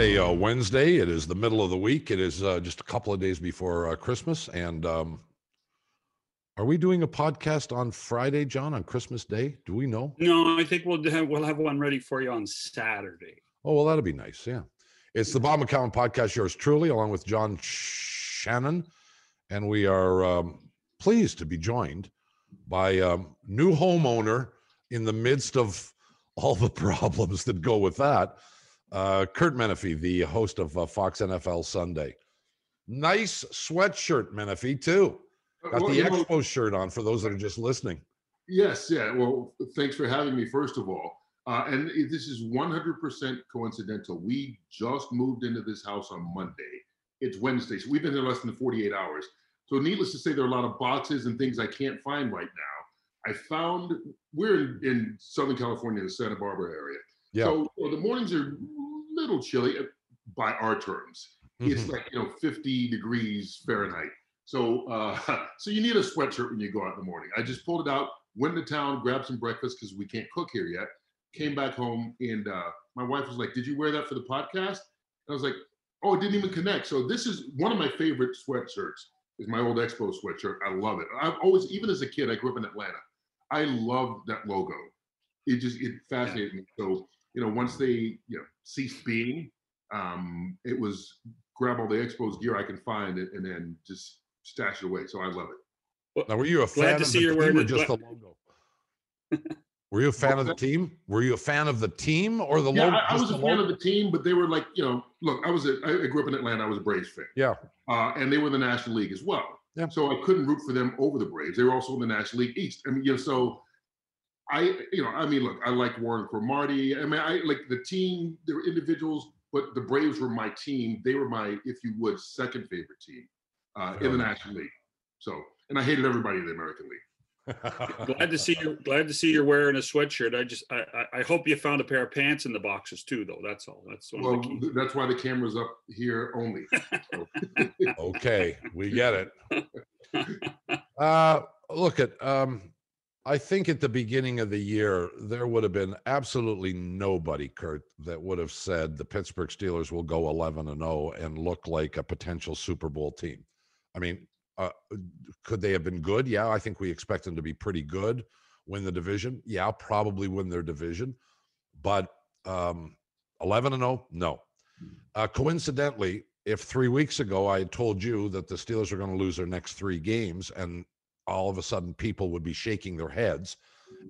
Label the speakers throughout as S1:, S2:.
S1: a uh, Wednesday. It is the middle of the week. It is uh, just a couple of days before uh, Christmas. And um, are we doing a podcast on Friday, John, on Christmas Day? Do we know?
S2: No, I think we'll have, we'll have one ready for you on Saturday.
S1: Oh, well, that'll be nice. Yeah. It's the Bob McCown podcast, yours truly, along with John Shannon. And we are um, pleased to be joined by um, new homeowner in the midst of all the problems that go with that. Uh, Curt Menefee, the host of uh, Fox NFL Sunday. Nice sweatshirt, Menefee, too. Got
S3: Well,
S1: the
S3: you know,
S1: Expo shirt on for those that are just listening.
S3: Yes, yeah. Well, thanks for having me, first of all. Uh, and this is 100% coincidental. We just moved into this house on Monday. It's Wednesday, so we've been there less than 48 hours. So, needless to say, there are a lot of boxes and things I can't find right now. I found we're in, in Southern California, the Santa Barbara area.
S1: Yeah.
S3: So well, the mornings are little chilly uh, by our terms. It's
S1: Mhm.
S3: like you know 50 degrees Fahrenheit. So uh, so you need a sweatshirt when you go out in the morning. I just pulled it out, went to town, grabbed some breakfast because we can't cook here yet. Came back home and uh, my wife was like, "Did you wear that for the podcast?" And I was like, "Oh, it didn't even connect." So this is one of my favorite sweatshirts. Is my old Expo sweatshirt. I love it. I've always, even as a kid, I grew up in Atlanta. I loved that logo. It just it fascinated me. So you know, once they you know ceased being, um, it was grab all the Expos gear I can find and, and then just stash it away. So I love it.
S1: Now, were you a
S2: Glad
S1: fan
S2: to
S1: of
S2: see
S1: the
S2: you're
S1: team
S2: wearing
S1: or
S2: it.
S1: just the logo? Were you a fan of the team? Were you a fan of the team or the
S3: Yeah,
S1: logo?
S3: I, I
S1: just
S3: was a
S1: the
S3: fan
S1: logo?
S3: of the team, but they were like, you know, look, I was a, I I grew up in Atlanta. I was a Braves fan.
S1: Yeah.
S3: Uh, and they were in the National League as well.
S1: Yeah.
S3: So I couldn't root for them over the Braves. They were also in the National League East. I mean, you know, so I, you know, I mean, look, I like Warren Cromartie. I mean, I like the team, they were individuals, but the Braves were my team. They were my, if you would, second favorite team uh,
S1: Fair
S3: in the. National League. So, and I hated everybody in the American League.
S2: Glad to see you. Glad to see you're wearing a sweatshirt. I just I, I I hope you found a pair of pants in the boxes too, though. That's all. That's
S3: Well,
S2: of the keys.
S3: th- that's why the camera's up here only. So,
S1: okay, we get it. Uh, look at um, I think at the beginning of the year there would have been absolutely nobody, Curt, that would have said the Pittsburgh Steelers will go 11 and 0 and look like a potential Super Bowl team. I mean, uh, could they have been good? Yeah, I think we expect them to be pretty good. Win the division? Yeah, probably win their division, but um, 11 and 0, no. Uh, coincidentally, if three weeks ago I had told you that the Steelers are going to lose their next three games, and all of a sudden people would be shaking their heads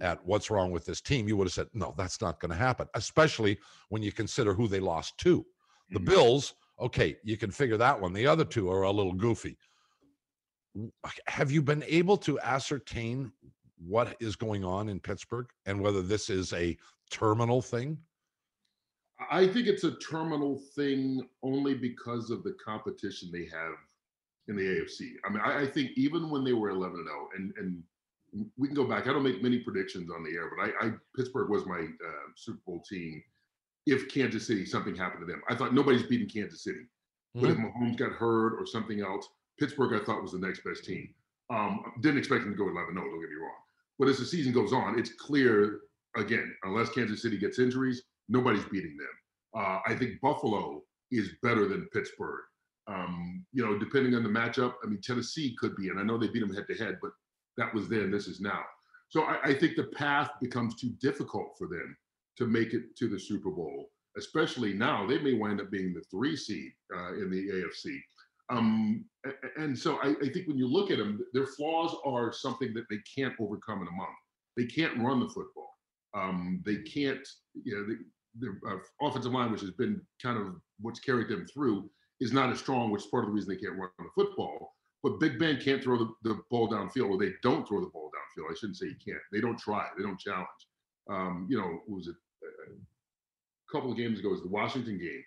S1: at what's wrong with this team, you would have said, no, that's not going to happen, especially when you consider who they lost to. The
S3: Mhm.
S1: Bills, okay, you can figure that one. The other two are a little goofy. Have you been able to ascertain what is going on in Pittsburgh and whether this is a terminal thing?
S3: I think it's a terminal thing only because of the competition they have in the AFC. I mean, I, I think even when they were 11 and 0, and and we can go back. I don't make many predictions on the air, but I, I Pittsburgh was my uh, Super Bowl team. If Kansas City something happened to them, I thought nobody's beating Kansas City. But if Mahomes got hurt or something else, Pittsburgh I thought was the next best team. Um, didn't expect them to go 11 0, don't get me wrong. But as the season goes on, it's clear again, unless Kansas City gets injuries, nobody's beating them. Uh, I think Buffalo is better than Pittsburgh. Um, you know, depending on the matchup, I mean, Tennessee could be, and I know they beat them head to head, but that was then, this is now. So I, I think the path becomes too difficult for them to make it to the Super Bowl, especially now. They may wind up being the three seed uh, in the AFC. Um, and so I, I think when you look at them, their flaws are something that they can't overcome in a month. They can't run the football. Um, they can't, you know, the, the uh, offensive line, which has been kind of what's carried them through, is not as strong, which is part of the reason they can't run the football. But Big Ben can't throw the, the ball downfield, or they don't throw the ball downfield. I shouldn't say he can't. They don't try. They don't challenge. Um, you know, what was it a couple of games ago? Was the Washington game?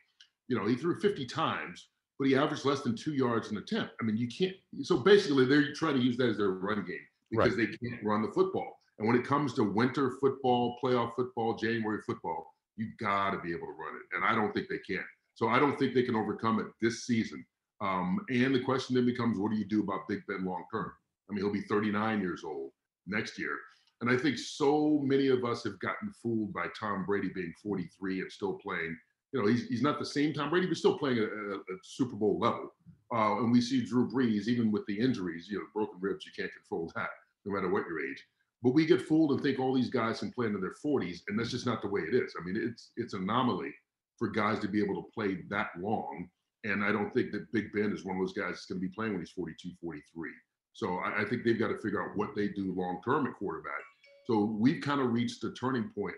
S3: You know, he threw 50 times, but he averaged less than two yards in an attempt. I mean, you can't. So basically, they're trying to use that as their run game because they can't run the football. And when it comes to winter football, playoff football, January football, you got to be able to run it. And I don't think they can. So I don't think they can overcome it this season. Um, and the question then becomes, what do you do about Big Ben long term? I mean, he'll be 39 years old next year. And I think so many of us have gotten fooled by Tom Brady being 43 and still playing you know, he's, he's not the same Tom Brady, but still playing at a, a Super Bowl level. Uh, and we see Drew Brees, even with the injuries, you know, broken ribs, you can't control that no matter what your age. But we get fooled and think all these guys can play into their 40s, and that's just not the way it is. I mean, it's it's an anomaly for guys to be able to play that long. And I don't think that Big Ben is one of those guys that's going to be playing when he's 42, 43. So I, I think they've got to figure out what they do long term at quarterback. So we've kind of reached a turning point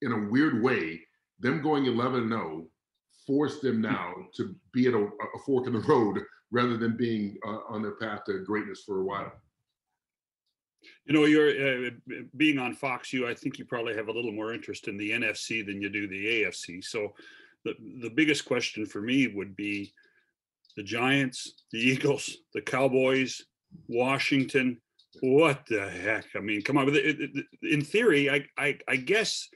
S3: in a weird way. Them going 11 0 forced them now to be at a, a fork in the road rather than being uh, on their path to greatness for a while.
S2: You know, you're uh, being on Fox. You, I think you probably have a little more interest in the NFC than you do the AFC. So, the the biggest question for me would be the Giants, the Eagles, the Cowboys, Washington. What the heck? I mean, come on. In theory, I I, I guess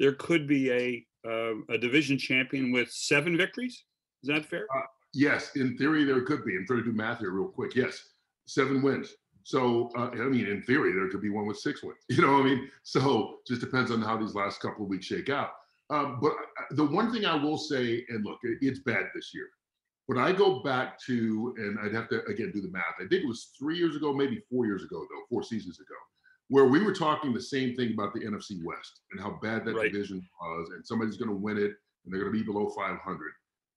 S2: there could be a uh, a division champion with seven victories. Is that fair? Uh,
S3: yes, in theory there could be. I'm trying to do math here real quick. Yes, seven wins. So uh, I mean, in theory there could be one with six wins. You know, what I mean, so just depends on how these last couple of weeks shake out. Um, but uh, the one thing I will say, and look, it's bad this year. But I go back to, and I'd have to again do the math. I think it was three years ago, maybe four years ago, though, four seasons ago, where we were talking the same thing about the NFC West and how bad that right. division was, and somebody's going to win it, and they're going to be below 500.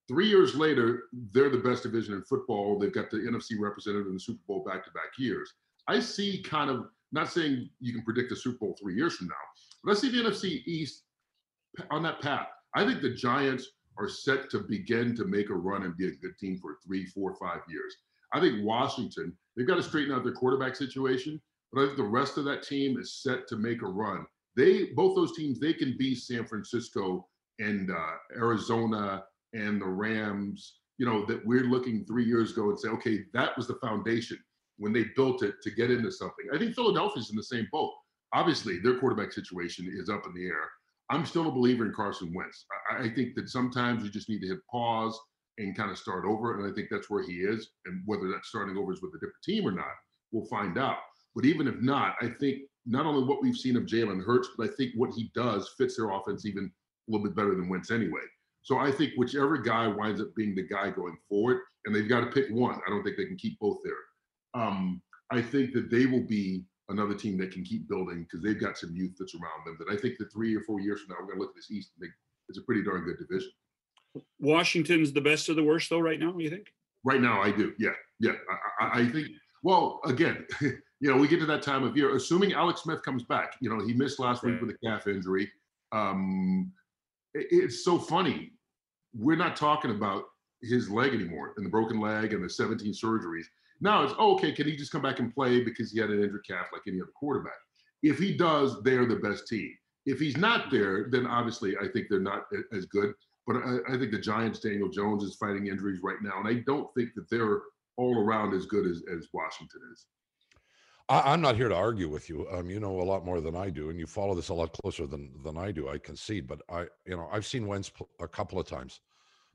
S3: Three years later, they're the best division in football. They've got the NFC representative in the Super Bowl back to back years. I see kind of, not saying you can predict the Super Bowl three years from now, but I see the NFC East on that path. I think the Giants are set to begin to make a run and be a good team for three, four, five years. I think Washington, they've got to straighten out their quarterback situation, but I think the rest of that team is set to make a run. They both those teams, they can be San Francisco and uh, Arizona and the Rams, you know, that we're looking three years ago and say, okay, that was the foundation when they built it to get into something. I think Philadelphia's in the same boat. Obviously, their quarterback situation is up in the air. I'm still a believer in Carson Wentz. I, I think that sometimes you just need to hit pause and kind of start over. And I think that's where he is. And whether that starting over is with a different team or not, we'll find out. But even if not, I think not only what we've seen of Jalen Hurts, but I think what he does fits their offense even a little bit better than Wentz anyway. So I think whichever guy winds up being the guy going forward, and they've got to pick one. I don't think they can keep both there. Um, I think that they will be another team that can keep building because they've got some youth that's around them. That I think that three or four years from now, we're going to look at this East and think it's a pretty darn good division.
S2: Washington's the best of the worst, though. Right now, you think?
S3: Right now, I do. Yeah, yeah. I, I think. Well, again, you know, we get to that time of year. Assuming Alex Smith comes back, you know, he missed last right. week with a calf injury. Um, it, it's so funny. We're not talking about his leg anymore and the broken leg and the 17 surgeries. Now it's oh, okay. Can he just come back and play because he had an injured calf like any other quarterback? If he does, they're the best team. If he's not there, then obviously I think they're not as good. But I, I think the Giants, Daniel Jones is fighting injuries right now, and I don't think that they're all around as good as, as Washington is.
S1: I, am not here to argue with you. Um, you know a lot more than I do, and you follow this a lot closer than than I do. I concede, but I, you know, I've seen Wentz a couple of times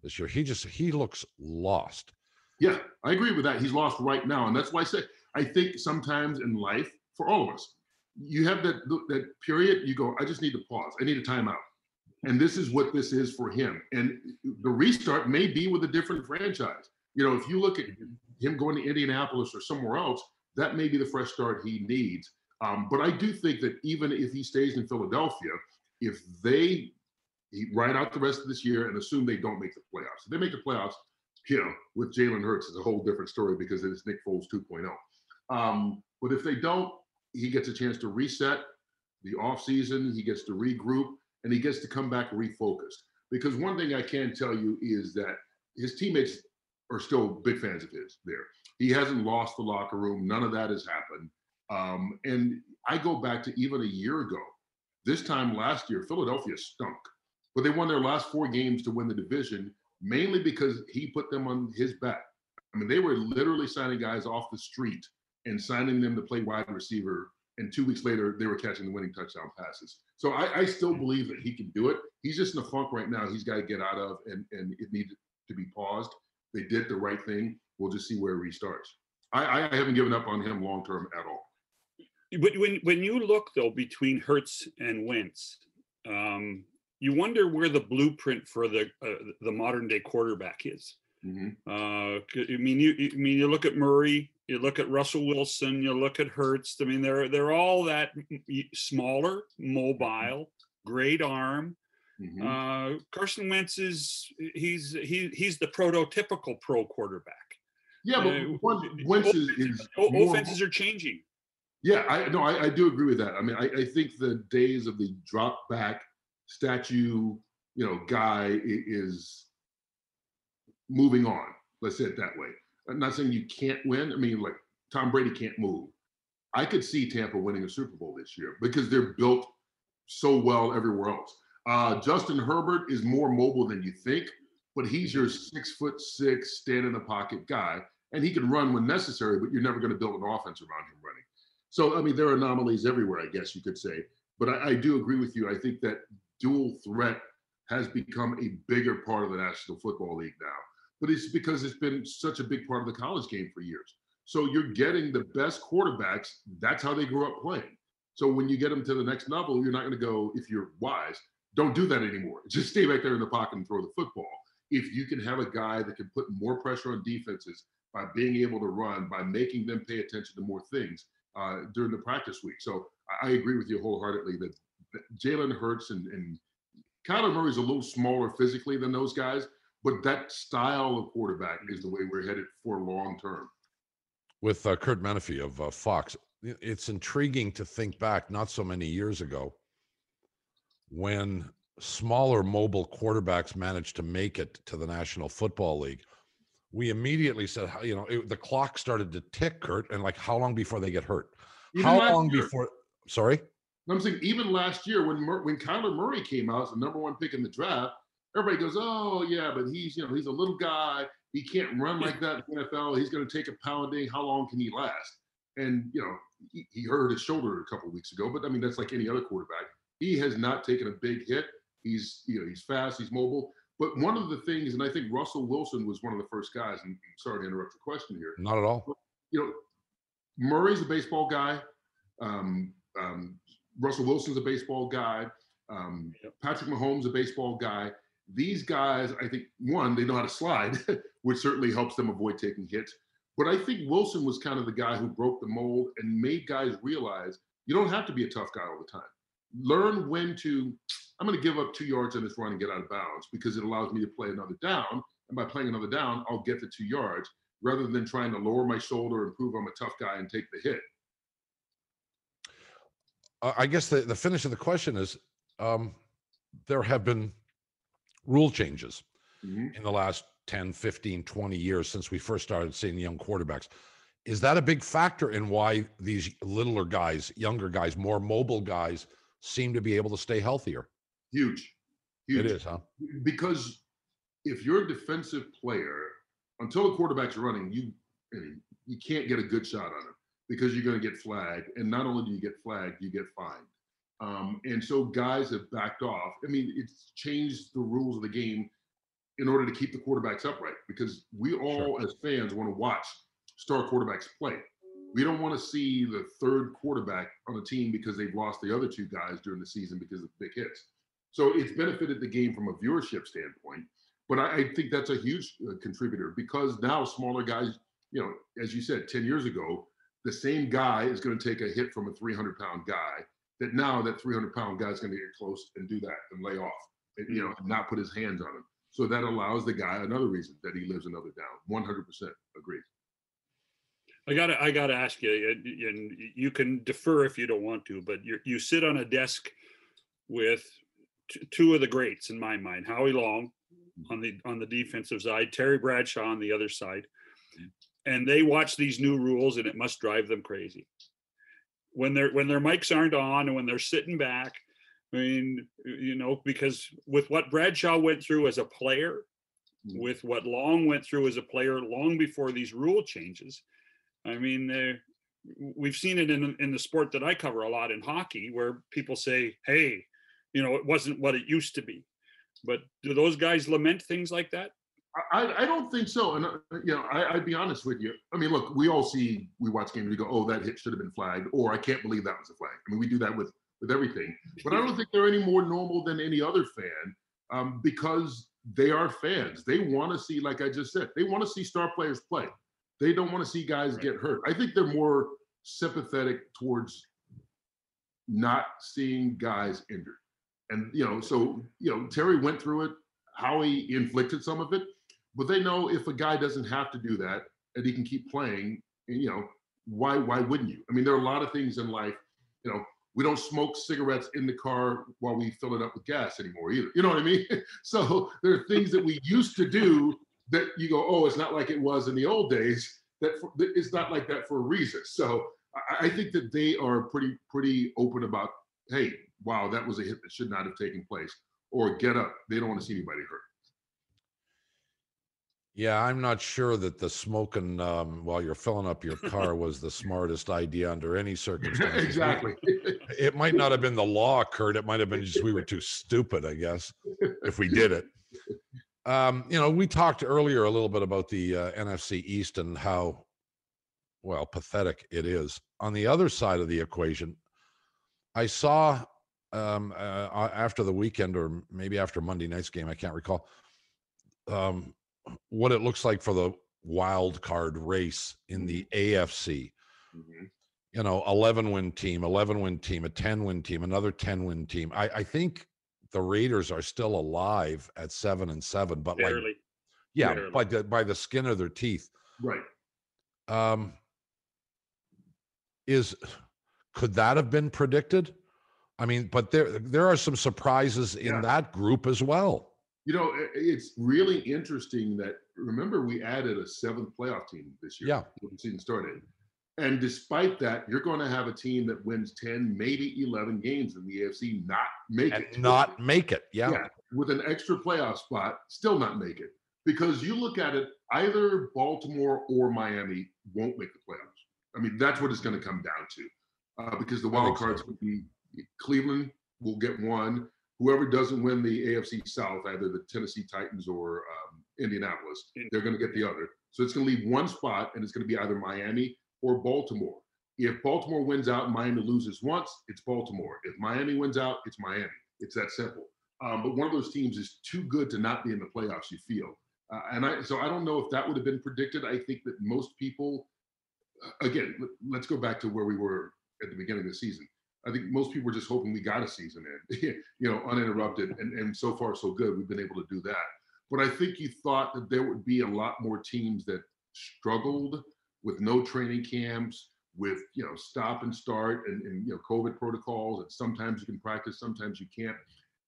S1: this year. He just he looks lost.
S3: Yeah, I agree with that. He's lost right now, and that's why I say I think sometimes in life, for all of us, you have that that period. You go, I just need to pause. I need a timeout, and this is what this is for him. And the restart may be with a different franchise. You know, if you look at him going to Indianapolis or somewhere else, that may be the fresh start he needs. Um, but I do think that even if he stays in Philadelphia, if they ride out the rest of this year and assume they don't make the playoffs, if they make the playoffs, you know, with Jalen Hurts is a whole different story because it's Nick Foles 2.0. Um, but if they don't, he gets a chance to reset the offseason, he gets to regroup, and he gets to come back refocused. Because one thing I can tell you is that his teammates are still big fans of his there. He hasn't lost the locker room. None of that has happened. Um, and I go back to even a year ago. This time last year, Philadelphia stunk, but they won their last four games to win the division mainly because he put them on his back. I mean, they were literally signing guys off the street and signing them to play wide receiver. And two weeks later, they were catching the winning touchdown passes. So I, I still believe that he can do it. He's just in a funk right now. He's got to get out of, and and it needed to be paused. They did the right thing. We'll just see where he restarts. I, I haven't given up on him long term at all.
S2: But when when you look though between Hurts and Wentz, um, you wonder where the blueprint for the uh, the modern day quarterback is.
S3: Mhm.
S2: Uh, I mean, you, I mean, you look at Murray, you look at Russell Wilson, you look at Hurts. I mean, they're they're all that smaller, mobile, great arm.
S3: Mhm.
S2: Uh, Carson Wentz is he's he he's the prototypical pro quarterback.
S3: Yeah,
S2: Uh,
S3: but one, Wentz is,
S2: offenses-
S3: is
S2: o-
S3: more-
S2: offenses are changing.
S3: Yeah, I no, I, I do agree with that. I mean, I, I think the days of the drop back statue, you know, guy is moving on. Let's say it that way. I'm not saying you can't win. I mean, like Tom Brady can't move. I could see Tampa winning a Super Bowl this year because they're built so well everywhere else. Uh, Justin Herbert is more mobile than you think, but he's your six foot six, stand in the pocket guy, and he can run when necessary. But you're never going to build an offense around him running. So, I mean, there are anomalies everywhere, I guess you could say. But I, I do agree with you. I think that dual threat has become a bigger part of the National Football League now. But it's because it's been such a big part of the college game for years. So you're getting the best quarterbacks. That's how they grew up playing. So when you get them to the next level, you're not going to go, if you're wise, don't do that anymore. Just stay back there in the pocket and throw the football. If you can have a guy that can put more pressure on defenses by being able to run, by making them pay attention to more things, uh, during the practice week. So I, agree with you wholeheartedly that Jalen Hurts and, and Kyler Murray's a little smaller physically than those guys, but that style of quarterback is the way we're headed for long term.
S1: with uh, Curt Menefee of uh, Fox. It's intriguing to think back not so many years ago when smaller mobile quarterbacks managed to make it to the National Football League. We immediately said, you know, it, the clock started to tick, Curt, and like how long before they get hurt?
S3: Even
S1: how long before? Sorry,
S3: I'm saying even last year when Mur- when Kyler Murray came out as the number one pick in the draft, everybody goes, "Oh yeah, but he's you know he's a little guy. He can't run like that in the NFL. He's going to take a pounding. How long can he last?" And you know he, he hurt his shoulder a couple weeks ago, but I mean that's like any other quarterback. He has not taken a big hit. He's you know he's fast. He's mobile. But one of the things, and I think Russell Wilson was one of the first guys. And I'm sorry to interrupt the question here.
S1: not at all.
S3: you know, Murray's a baseball guy. Um, um, Russell Wilson's a baseball guy. Um,
S2: Yep.
S3: Patrick Mahomes a baseball guy. These guys, I think, one, they know how to slide, which certainly helps them avoid taking hits. But I think Wilson was kind of the guy who broke the mold and made guys realize you don't have to be a tough guy all the time. Learn when to, I'm going to give up two yards on this run and get out of bounds because it allows me to play another down. And by playing another down, I'll get the two yards rather than trying to lower my shoulder and prove I'm a tough guy and take the hit.
S1: I guess the, the finish of the question is um, there have been rule changes
S3: Mhm.
S1: in the last 10, 15, 20 years since we first started seeing young quarterbacks. Is that a big factor in why these littler guys, younger guys, more mobile guys seem to be able to stay healthier?
S3: Huge. Huge.
S1: It is, huh?
S3: Because if you're a defensive player, until the quarterback's running, you you can't get a good shot on him because you're going to get flagged. And not only do you get flagged, you get fined. Um, and so guys have backed off. I mean, it's changed the rules of the game in order to keep the quarterbacks upright because we all, as fans, want to watch star quarterbacks play. We don't want to see the third quarterback on a team because they've lost the other two guys during the season because of big hits. So it's benefited the game from a viewership standpoint. But I, I think that's a huge uh, contributor because now smaller guys, you know, as you said, 10 years ago, the same guy is going to take a hit from a 300 pound guy. That now that 300 pound guy is going to get close and do that and lay off, and, you know, and not put his hands on him. So that allows the guy another reason that he lives another down. 100% agree.
S2: I gotta, I gotta ask you, and- and you can defer if you don't want to, but you you sit on a desk with t- two of the greats in my mind, Howie Long on the on the defensive side, Terry Bradshaw on the other side, and they watch these new rules, and it must drive them crazy. When their when their mics aren't on, and when they're sitting back, I mean, you know, because with what Bradshaw went through as a player,
S3: Mhm.
S2: with what Long went through as a player long before these rule changes. I mean, uh, we've seen it in in the sport that I cover a lot in hockey, where people say, "Hey, you know, it wasn't what it used to be." But do those guys lament things like that?
S3: I, I don't think so. And, uh, you know, I, I'd be honest with you. I mean, look, we all see, we watch games, we go, oh, that hit should have been flagged, or I can't believe that was a flag. I mean, we do that with with everything. But I don't think they're any more normal than any other fan um, because they are fans. They want to see, like I just said, they want to see star players play. They don't want to see guys
S2: Right.
S3: get hurt. I think they're more sympathetic towards not seeing guys injured. And you know, so you know, Terry went through it. Howie inflicted some of it, but they know if a guy doesn't have to do that and he can keep playing, eh, you know, why why wouldn't you? I mean, there are a lot of things in life. You know, we don't smoke cigarettes in the car while we fill it up with gas anymore either. You know what I mean? so there are things that we used to do that you go, oh, it's not like it was in the old days. That for, that it's not like that for a reason. So I, I think that they are pretty pretty open about, hey, wow, that was a hit that should not have taken place, or get up. They don't want to see anybody hurt.
S1: Yeah, I'm not sure that the smoking um, while you're filling up your car was the smartest idea under any circumstances.
S3: exactly.
S1: It might not have been the law, Curt. It might have been just we were too stupid, I guess, if we did it. Um, you know, we talked earlier a little bit about the uh, NFC East and how, well, pathetic it is. On the other side of the equation, I saw um, uh, after the weekend or maybe after Monday night's game, I can't recall, um, what it looks like for the wild card race in the AFC
S3: Mhm.
S1: you know, 11 win team, 11 win team, a 10 win team, another 10 win team. I, I think the Raiders are still alive at seven and seven, but like, yeah,
S2: barely.
S1: by the, by the skin of their teeth.
S3: Right.
S1: Um, is, could that have been predicted? I mean, but there, there are some surprises in
S3: Yeah.
S1: that group as well.
S3: You know, it's really interesting that remember we added a seventh playoff team this year.
S1: Yeah.
S3: When the season started. And despite that, you're going to have a team that wins 10, maybe 11 games in the AFC not make
S1: And
S3: it.
S1: not make it. Yeah.
S3: Yeah, with an extra playoff spot, still not make it. Because you look at it, either Baltimore or Miami won't make the playoffs. I mean, that's what it's going to come down to. Uh, because the wild
S1: think so.
S3: cards would be Cleveland will get one. Whoever doesn't win the AFC South, either the Tennessee Titans or um, Indianapolis, they're going to get the other. So it's going to leave one spot, and it's going to be either Miami or Baltimore. If Baltimore wins out and Miami loses once, it's Baltimore. If Miami wins out, it's Miami. It's that simple. Um, but one of those teams is too good to not be in the playoffs. You feel, uh, and I so I don't know if that would have been predicted. I think that most people, again, let's go back to where we were at the beginning of the season. I think most people were just hoping we got a season in, you know, uninterrupted, and and so far so good. We've been able to do that. But I think you thought that there would be a lot more teams that struggled with no training camps, with you know stop and start and, and you know COVID protocols, and sometimes you can practice, sometimes you can't.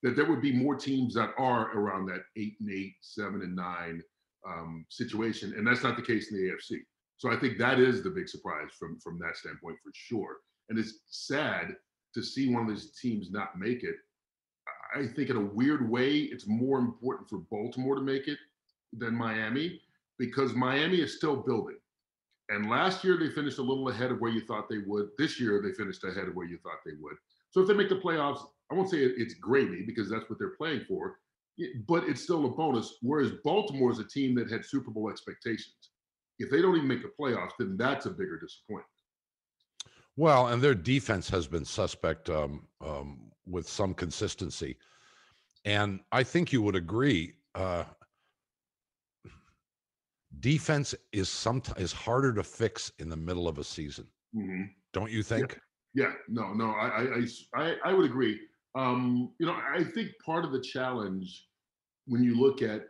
S3: That there would be more teams that are around that eight and eight, seven and nine um, situation, and that's not the case in the AFC. So I think that is the big surprise from from that standpoint for sure. And it's sad to see one of these teams not make it. I- think in a weird way, it's more important for Baltimore to make it than Miami because Miami is still building. And last year they finished a little ahead of where you thought they would. This year they finished ahead of where you thought they would. So if they make the playoffs, I won't say it's gravy because that's what they're playing for, but it's still a bonus. Whereas Baltimore is a team that had Super Bowl expectations. If they don't even make the playoffs, then that's a bigger disappointment.
S1: Well, and their defense has been suspect um, um, with some consistency, and I think you would agree. Uh, defense is sometimes is harder to fix in the middle of a season,
S3: Mhm.
S1: don't you think?
S3: Yeah, no, no, I I I would agree. Um, you know, I think part of the challenge when you look at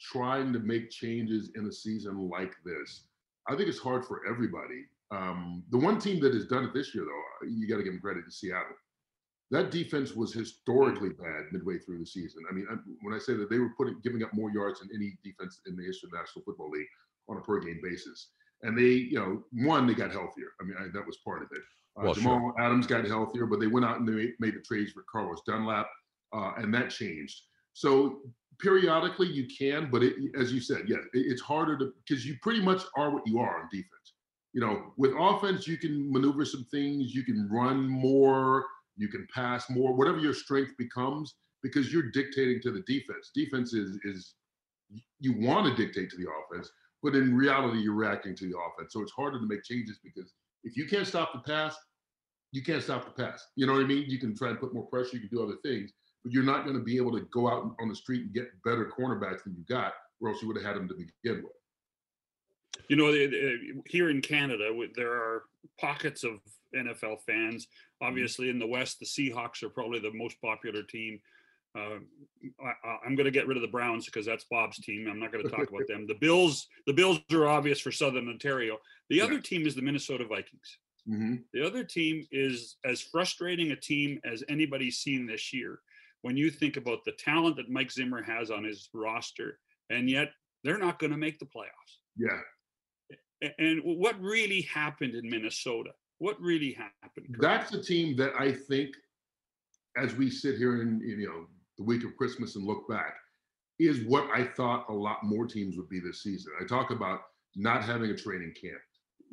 S3: trying to make changes in a season like this, I think it's hard for everybody. Um, the one team that has done it this year, though, you got to give them credit to Seattle. That defense was historically bad midway through the season. I mean, I, when I say that they were putting giving up more yards than any defense in the history of the National Football League on a per game basis, and they, you know, one they got healthier. I mean, I, that was part of it. Uh,
S1: Well, sure.
S3: Jamal Adams got healthier, but they went out and they made, made the trades for Carlos Dunlap, uh, and that changed. So periodically you can, but it, as you said, yeah, it, it's harder to because you pretty much are what you are on defense. You know, with offense you can maneuver some things, you can run more, you can pass more, whatever your strength becomes, because you're dictating to the defense. Defense is is you want to dictate to the offense, but in reality you're reacting to the offense. So it's harder to make changes because if you can't stop the pass, you can't stop the pass. You know what I mean? You can try and put more pressure, you can do other things, but you're not going to be able to go out on the street and get better cornerbacks than you got, or else you would have had them to begin with.
S2: You know, here in Canada, there are pockets of NFL fans. Obviously, in the West, the Seahawks are probably the most popular team. Uh, I, I'm going to get rid of the Browns because that's Bob's team. I'm not going to talk about them. The Bills, the Bills are obvious for Southern Ontario. The
S3: Yeah.
S2: other team is the Minnesota Vikings.
S3: hmm
S2: The other team is as frustrating a team as anybody's seen this year. When you think about the talent that Mike Zimmer has on his roster, and yet they're not going to make the playoffs.
S3: Yeah,
S2: And what really happened in Minnesota? What really happened?
S3: That's a team that I think, as we sit here in you know the week of Christmas and look back, is what I thought a lot more teams would be this season. I talk about not having a training camp.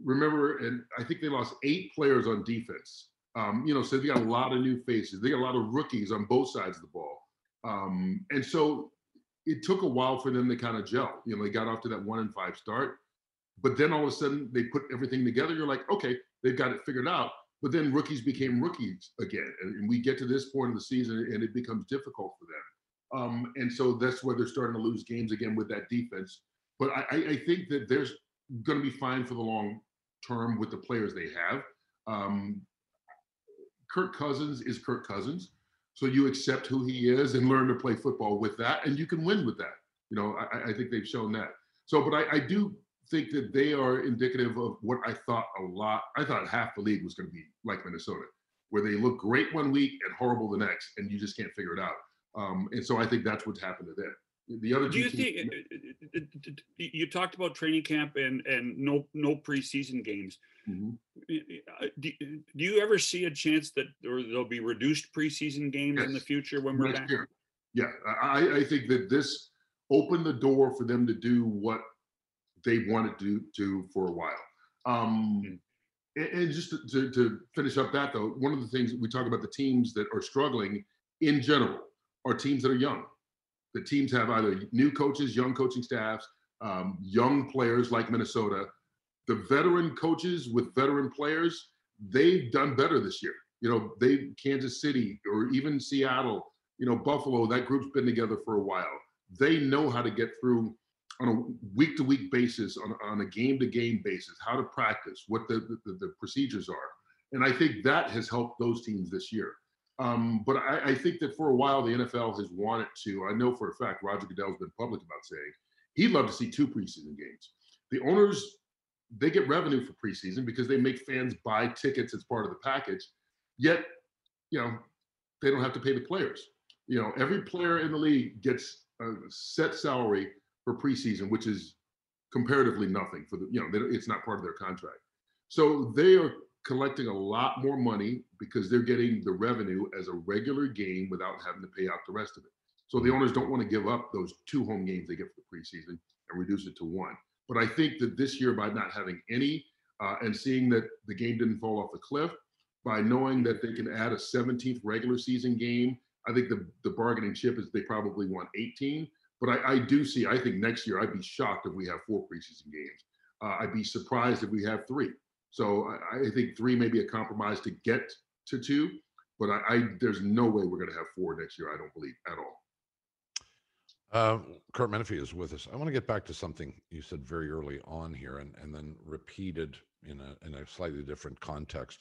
S3: Remember, and I think they lost eight players on defense. Um, you know, so they got a lot of new faces. They got a lot of rookies on both sides of the ball. Um, and so it took a while for them to kind of gel. You know, they got off to that one and five start, but then all of a sudden they put everything together. You're like, okay, they've got it figured out. But then rookies became rookies again, and, we get to this point of the season, and it becomes difficult for them. Um, and so that's where they're starting to lose games again with that defense. But I, I, I think that there's going to be fine for the long term with the players they have. Um, Kirk Cousins is Kirk Cousins, so you accept who he is and learn to play football with that, and you can win with that. You know, I, I think they've shown that. So, but I, I do think that they are indicative of what I thought a lot. I thought half the league was going to be like Minnesota, where they look great one week and horrible the next, and you just can't figure it out. Um, and so I think that's what's happened to them. The other
S2: Do you think
S3: teams-
S2: uh, uh, uh, you talked about training camp and and no no preseason games?
S3: Mhm.
S2: Uh, Do, do you ever see a chance that or there'll be reduced preseason games in the future when we're
S3: next
S2: back?
S3: year. Yeah, I, I think that this opened the door for them to do what they wanted to do for a while. Um,
S2: Mm.
S3: and, just to, to, to finish up that though, one of the things we talk about the teams that are struggling in general are teams that are young. The teams have either new coaches, young coaching staffs, um, young players like Minnesota. The veteran coaches with veteran players, they've done better this year. You know, they Kansas City or even Seattle, you know, Buffalo, that group's been together for a while. They know how to get through on a week to week basis, on, on a game to game basis, how to practice, what the, the, the procedures are. And I think that has helped those teams this year. Um, but I, I think that for a while, the NFL has wanted to. I know for a fact Roger Goodell's been public about saying he'd love to see two preseason games. The owners, they get revenue for preseason because they make fans buy tickets as part of the package. Yet, you know, they don't have to pay the players. You know, every player in the league gets a set salary for preseason, which is comparatively nothing for the, you know, it's not part of their contract. So they are collecting a lot more money because they're getting the revenue as a regular game without having to pay out the rest of it. So the owners don't want to give up those two home games they get for the preseason and reduce it to one. But I think that this year, by not having any uh, and seeing that the game didn't fall off the cliff, by knowing that they can add a 17th regular season game, I think the, the bargaining chip is they probably want 18. But I, I do see, I think next year I'd be shocked if we have four preseason games. Uh, I'd be surprised if we have three. So I, I think three may be a compromise to get to two, but I, I there's no way we're going to have four next year. I don't believe at all.
S1: Uh, Curt Menefee is with us. I want to get back to something you said very early on here, and, and then repeated in a in a slightly different context.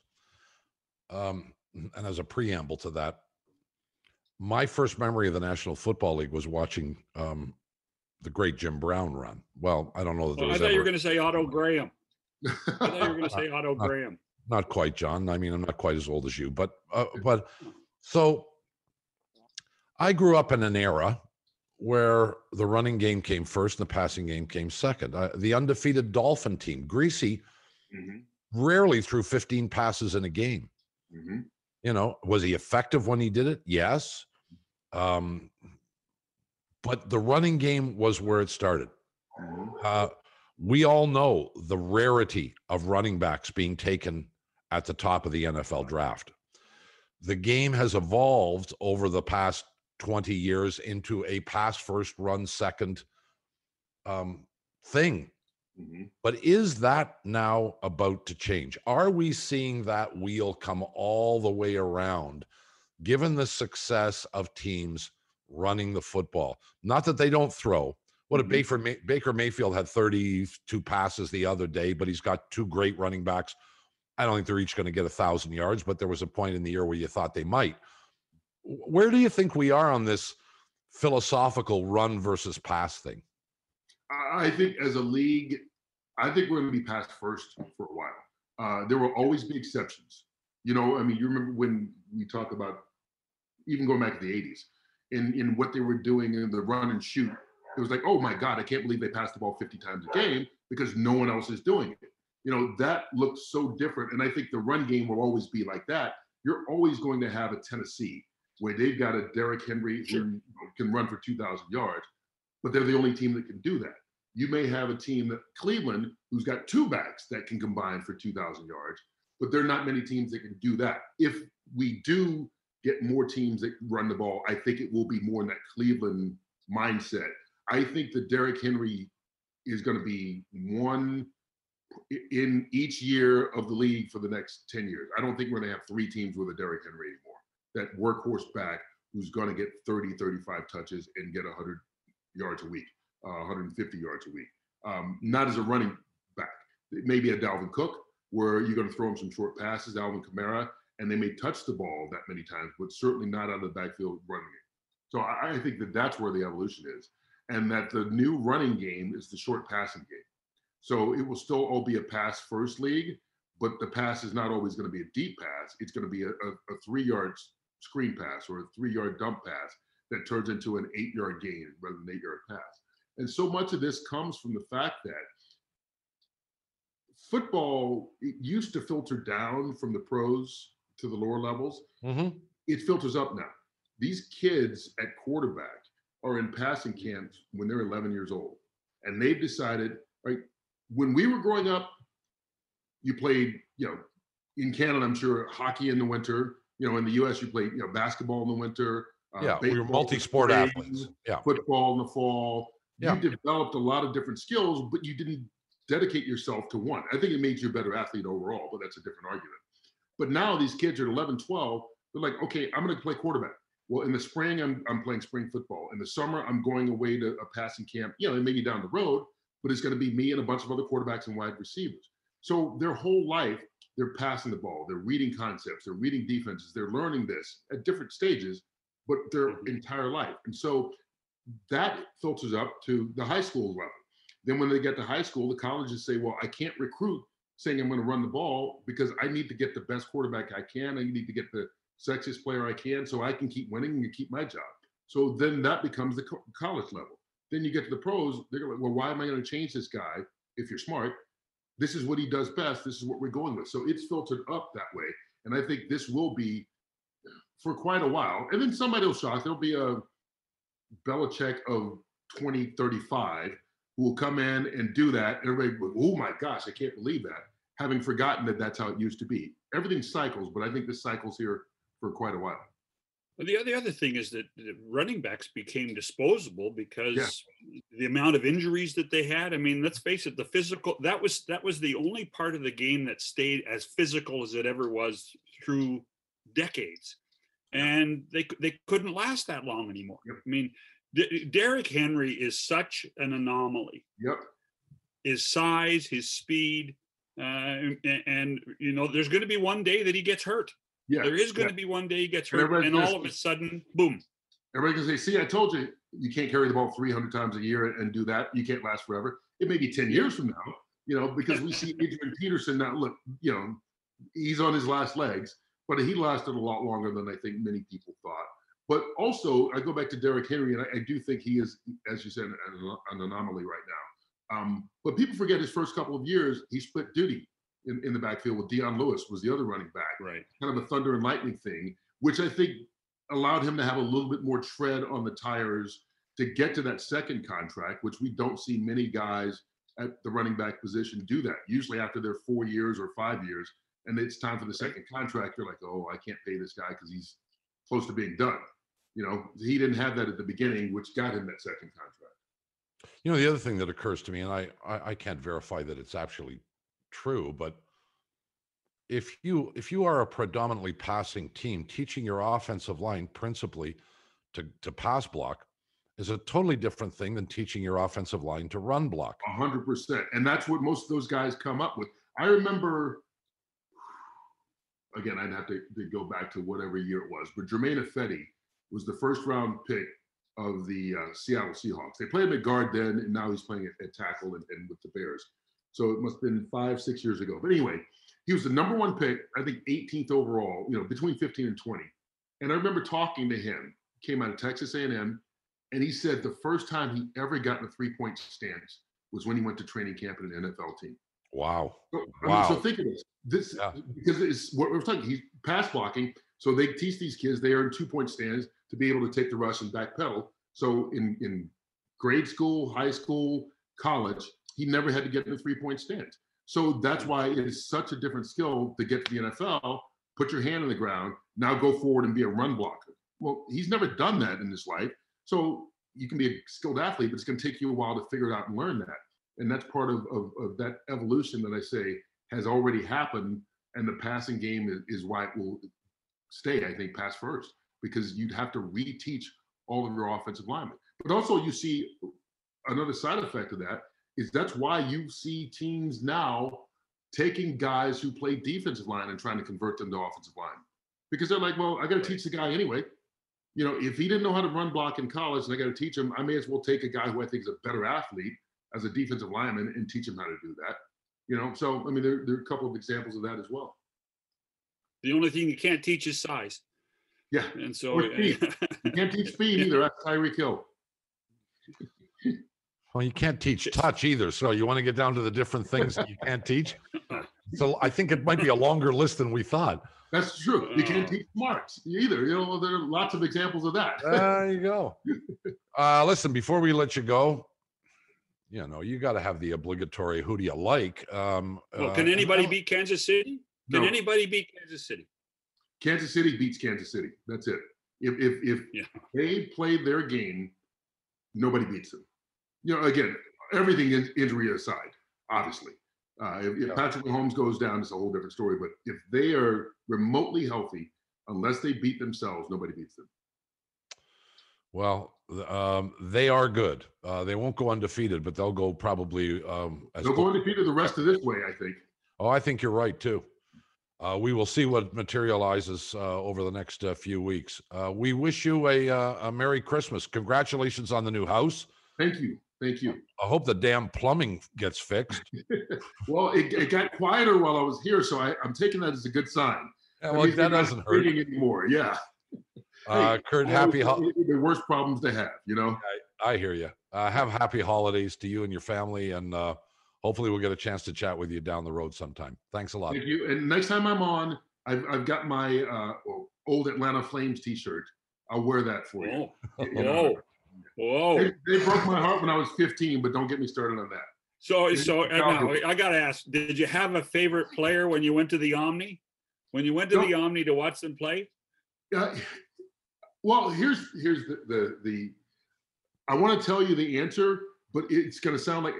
S1: Um, and as a preamble to that, my first memory of the National Football League was watching um, the great Jim Brown run. Well, I don't know that there
S2: Well, I
S1: was
S2: thought you were going to say Otto Graham. I thought you were going to say Otto
S1: Not-
S2: Graham.
S1: not quite, John. I mean, I'm not quite as old as you, but uh, but so I grew up in an era where the running game came first and the passing game came second. Uh, the undefeated Dolphin team, Griese,
S3: Mhm,
S1: rarely threw 15 passes in a game.
S3: mhm.
S1: You know, was he effective when he did it? Yes. Um, but the running game was where it started.
S3: Mhm.
S1: Uh, we all know the rarity of running backs being taken at the top of the NFL draft. The game has evolved over the past 20 years into a pass first, run second um, thing.
S3: Mhm.
S1: But is that now about to change? Are we seeing that wheel come all the way around, given the success of teams running the football? Not that they don't throw. What if
S3: Mhm.
S1: Baker, May- Baker Mayfield had 32 passes the other day, but he's got two great running backs. I don't think they're each going to get a thousand yards, but there was a point in the year where you thought they might. Where do you think we are on this philosophical run versus pass thing?
S3: I think as a league, I think we're going to be passed first for a while. Uh, there will always be exceptions. You know, I mean, you remember when we talk about even going back to the 80s in, in what they were doing in the run and shoot. It was like, oh my God, I can't believe they passed the ball 50 times a game because no one else is doing it. You know, that looks so different. And I think the run game will always be like that. You're always going to have a Tennessee where they've got a Derrick Henry
S2: Sure.
S3: who can run for 2,000 yards, but they're the only team that can do that. You may have a team that Cleveland who's got two backs that can combine for 2,000 yards, but there are not many teams that can do that. If we do get more teams that run the ball, I think it will be more in that Cleveland mindset. I think that Derrick Henry is going to be one in each year of the league for the next 10 years. I don't think we're going to have three teams with a Derrick Henry anymore. That workhorse back who's going to get 30, 35 touches and get 100 yards a week, uh, 150 yards a week. Um, not as a running back. Maybe a Dalvin Cook, where you're going to throw him some short passes, Alvin Kamara, and they may touch the ball that many times, but certainly not out of the backfield running it. So I, I think that that's where the evolution is, and that the new running game is the short passing game. So it will still all be a pass first league, but the pass is not always going to be a deep pass. It's going to be a, a, a three yard screen pass or a three yard dump pass that turns into an eight yard gain rather than an eight yard pass. And so much of this comes from the fact that football used to filter down from the pros to the lower levels.
S1: Mm-hmm.
S3: It filters up now. These kids at quarterback are in passing camps when they're 11 years old. And they've decided, right, when we were growing up, you played, you know, in Canada, I'm sure hockey in the winter. You know, in the US, you played, you know, basketball in the winter. uh,
S1: Yeah, we were
S3: baseball in the
S1: multi-sport athletes. Yeah.
S3: Football in the fall.
S1: Yeah.
S3: You developed a lot of different skills, but you didn't dedicate yourself to one. I think it made you a better athlete overall, but that's a different argument. But now these kids are 11, 12, they're like, okay, I'm going to play quarterback. Well, in the spring, I'm, I'm playing spring football. In the summer, I'm going away to a passing camp. You know, it may be down the road, but it's going to be me and a bunch of other quarterbacks and wide receivers. So their whole life, they're passing the ball, they're reading concepts, they're reading defenses, they're learning this at different stages, but their
S2: Mhm.
S3: entire life. And so that filters up to the high school level. Then when they get to high school, the colleges say, well, I can't recruit saying I'm going to run the ball because I need to get the best quarterback I can. I need to get the sexiest player I can so I can keep winning and keep my job. So then that becomes the co- college level. Then you get to the pros, they're like, well, why am I going to change this guy if you're smart? This is what he does best. This is what we're going with. So it's filtered up that way. And I think this will be for quite a while. And then somebody will shock. There'll be a Belichick of 2035 who will come in and do that. Everybody, oh my gosh, I can't believe that. Having forgotten that that's how it used to be. Everything cycles, but I think this cycles here for quite a while.
S2: But the other, the other thing is that the running backs became disposable because the amount of injuries that they had. I mean, let's face it, the physical that was that was the only part of the game that stayed as physical as it ever was through decades, and they they couldn't last that long anymore.
S3: Yep.
S2: I mean, D- Derrick Henry is such an anomaly.
S3: Yep.
S2: His size, his speed, uh, and, and you know, there's going to be one day that he gets hurt.
S3: Yeah.
S2: There is going
S3: yeah.
S2: to be one day he gets hurt,
S3: everybody's
S2: and all of a sudden, boom.
S3: Everybody can say, see, I told you, you can't carry the ball 300 times a year and do that. You can't last forever. It may be 10 years from now, you know, because we see Adrian Peterson now, look, you know, he's on his last legs, but he lasted a lot longer than I think many people thought. But also, I go back to Derrick Henry, and I, I do think he is, as you said, an, an anomaly right now. Um, but people forget his first couple of years, he split duty in, in the backfield with Dion Lewis was the other running back
S2: Right.
S3: kind of a thunder and lightning thing, which I think allowed him to have a little bit more tread on the tires to get to that second contract, which we don't see many guys at the running back position do that. Usually after their four years or five years, and it's time for the second contract, you're like, oh, I can't pay this guy because he's close to being done. You know, he didn't have that at the beginning, which got him that second contract.
S1: You know, the other thing that occurs to me, and I, I, I can't verify that it's actually true, but if you if you are a predominantly passing team, teaching your offensive line principally to to pass block is a totally different thing than teaching your offensive line to run block.
S3: A hundred percent. And that's what most of those guys come up with. I remember, again, I'd have to, to go back to whatever year it was, but Germain Ifedi was the first round pick of the uh, Seattle Seahawks. They played him at guard then, and now he's playing at, at tackle and, and with the Bears. So it must have been five, six years ago. But anyway, he was the number one pick, I think 18th overall, you know, between 15 and 20. And I remember talking to him, came out of Texas A&M, and he said the first time he ever got in a three-point stance was when he went to training camp in an NFL team.
S1: Wow.
S3: So, I mean, so think of this. This
S1: Yeah.
S3: because it's what we're talking. He's pass blocking, so they teach these kids they are in two-point stance to be able to take the rush and backpedal. So in in grade school, high school, college, he never had to get in a three-point stance. So that's why it is such a different skill to get to the NFL. Put your hand on the ground. Now go forward and be a run blocker. Well, he's never done that in his life. So you can be a skilled athlete, but it's going to take you a while to figure it out and learn that. And that's part of, of, of that evolution that I say has already happened. And the passing game is, is why it will stay, I think, pass first, because you'd have to reteach all of your offensive linemen. But also, you see another side effect of that is that's why you see teams now taking guys who play defensive line and trying to convert them to offensive line because they're like, well, I got to teach the guy anyway. You know, if he didn't know how to run block in college and I got to teach him, I may as well take a guy who I think is a better athlete as a defensive lineman and teach him how to do that. You know, so I mean, there, there are a couple of examples of that as well.
S2: The only thing you can't teach is size.
S3: Yeah,
S2: And so,
S3: Or speed. you can't teach speed either. That's Tyreek Hill.
S1: Well, you can't teach touch either. So you want to get down to the different things that you can't teach. So I think it might be a longer list than we thought.
S3: That's true. You can't
S2: Oh.
S3: teach marks either. You know, there are lots of examples of that.
S1: There you go. Uh, listen, before we let you go, you know, you got to have the obligatory who do you like? Um,
S2: well,
S1: uh,
S2: can
S1: and
S2: anybody
S1: I-
S2: beat Kansas City? Can
S3: No.
S2: anybody beat Kansas City?
S3: Kansas City beats Kansas City. That's it. If if if
S2: Yeah.
S3: they play their game, nobody beats them. You know, again, everything in, injury aside, obviously. Uh, if, if
S1: Yeah.
S3: Patrick Mahomes goes down, it's a whole different story. But if they are remotely healthy, unless they beat themselves, nobody beats them.
S1: Well, um, they are good. Uh, they won't go undefeated, but they'll go probably. Um, as
S3: They'll
S1: clo-
S3: go undefeated the rest of this way, I think.
S1: Oh, I think you're right too. Uh, we will see what materializes uh, over the next uh, few weeks. Uh, we wish you a, uh, a Merry Christmas. Congratulations on the new house.
S3: Thank you. Thank you.
S1: I hope the damn plumbing gets fixed.
S3: Well, it, it got quieter while I was here, so I, I'm taking that as a good sign.
S1: Yeah, well, that doesn't hurt.
S3: anymore. Yeah.
S1: Uh, Curt, happy. Ho-
S3: the worst problems to have, you know.
S1: I hear you. Uh, have happy holidays to you and your family, and uh, hopefully we'll get a chance to chat with you down the road sometime. Thanks a lot.
S3: Thank you. And next time I'm on, I've, I've got my uh, old Atlanta Flames T-shirt. I'll wear that for you.
S2: Whoa,
S3: You
S2: whoa, whoa.
S3: They, they broke my heart when I was 15, but don't get me started on that.
S2: So,
S3: Maybe
S2: so now I gotta ask, did you have a favorite player when you went to the Omni? When you went to
S3: No.
S2: the Omni to watch them play?
S3: Uh, well, here's here's the the, the I want to tell you the answer, but it's going to sound like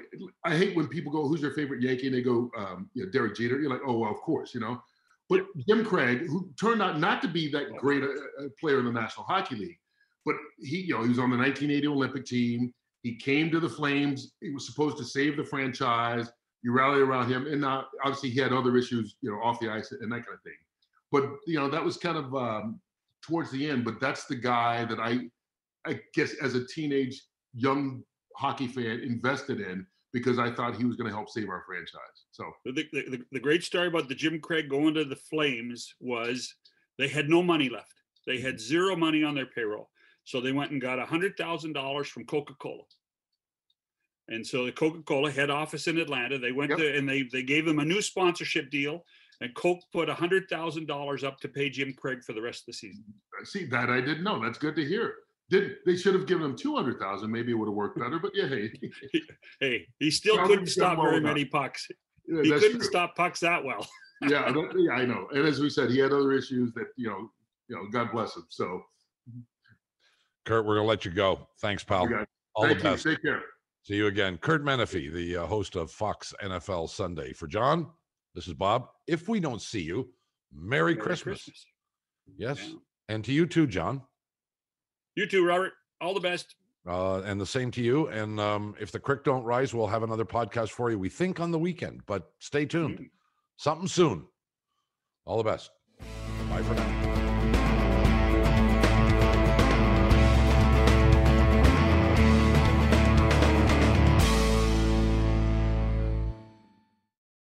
S3: I hate when people go, "Who's your favorite Yankee?" and they go, um, you know, "Derek Jeter." You're like, "Oh, well, of course," you know. But Jim Craig, who turned out not to be that great a, a player in the National Hockey League, but he, you know, he was on the 1980 Olympic team. He came to the Flames. He was supposed to save the franchise. You rally around him, and obviously he had other issues, you know, off the ice and that kind of thing. But you know, that was kind of um, towards the end. But that's the guy that I, I guess, as a teenage young hockey fan, invested in because I thought he was going to help save our franchise. So
S2: The, the, the, great story about the Jim Craig going to the Flames was they had no money left. They had zero money on their payroll. So they went and got a hundred thousand dollars from Coca-Cola. And so the Coca-Cola head office in Atlanta, they went
S3: Yep.
S2: to and they they gave them a new sponsorship deal. And Coke put a hundred thousand dollars up to pay Jim Craig for the rest of the season.
S3: see that I didn't know. That's good to hear. Did they should have given him two hundred thousand? Maybe it would have worked better. But yeah, hey,
S2: Hey, he still
S3: Well,
S2: couldn't stop
S3: well
S2: very
S3: enough.
S2: many pucks.
S3: yeah,
S2: He couldn't
S3: true.
S2: stop pucks that well.
S3: yeah, that- yeah, I know. And as we said, he had other issues that you know, you know, God bless him. So,
S1: Curt, we're gonna let you go. Thanks, pal.
S3: you guys,
S1: All the
S3: thank you.
S1: best.
S3: Take care.
S1: See you again. Curt Menefee, the uh, host of Fox NFL Sunday. For John, this is Bob. If we don't see you, Merry,
S2: Merry
S1: Christmas. Yes.
S2: Yeah.
S1: And to you too, John.
S2: You too, Robert. All the best.
S1: Uh, and the same to you. And um, if the creek don't rise, we'll have another podcast for you. We think on the weekend, but stay tuned.
S2: Mm.
S1: Something soon. All the best. Bye for now.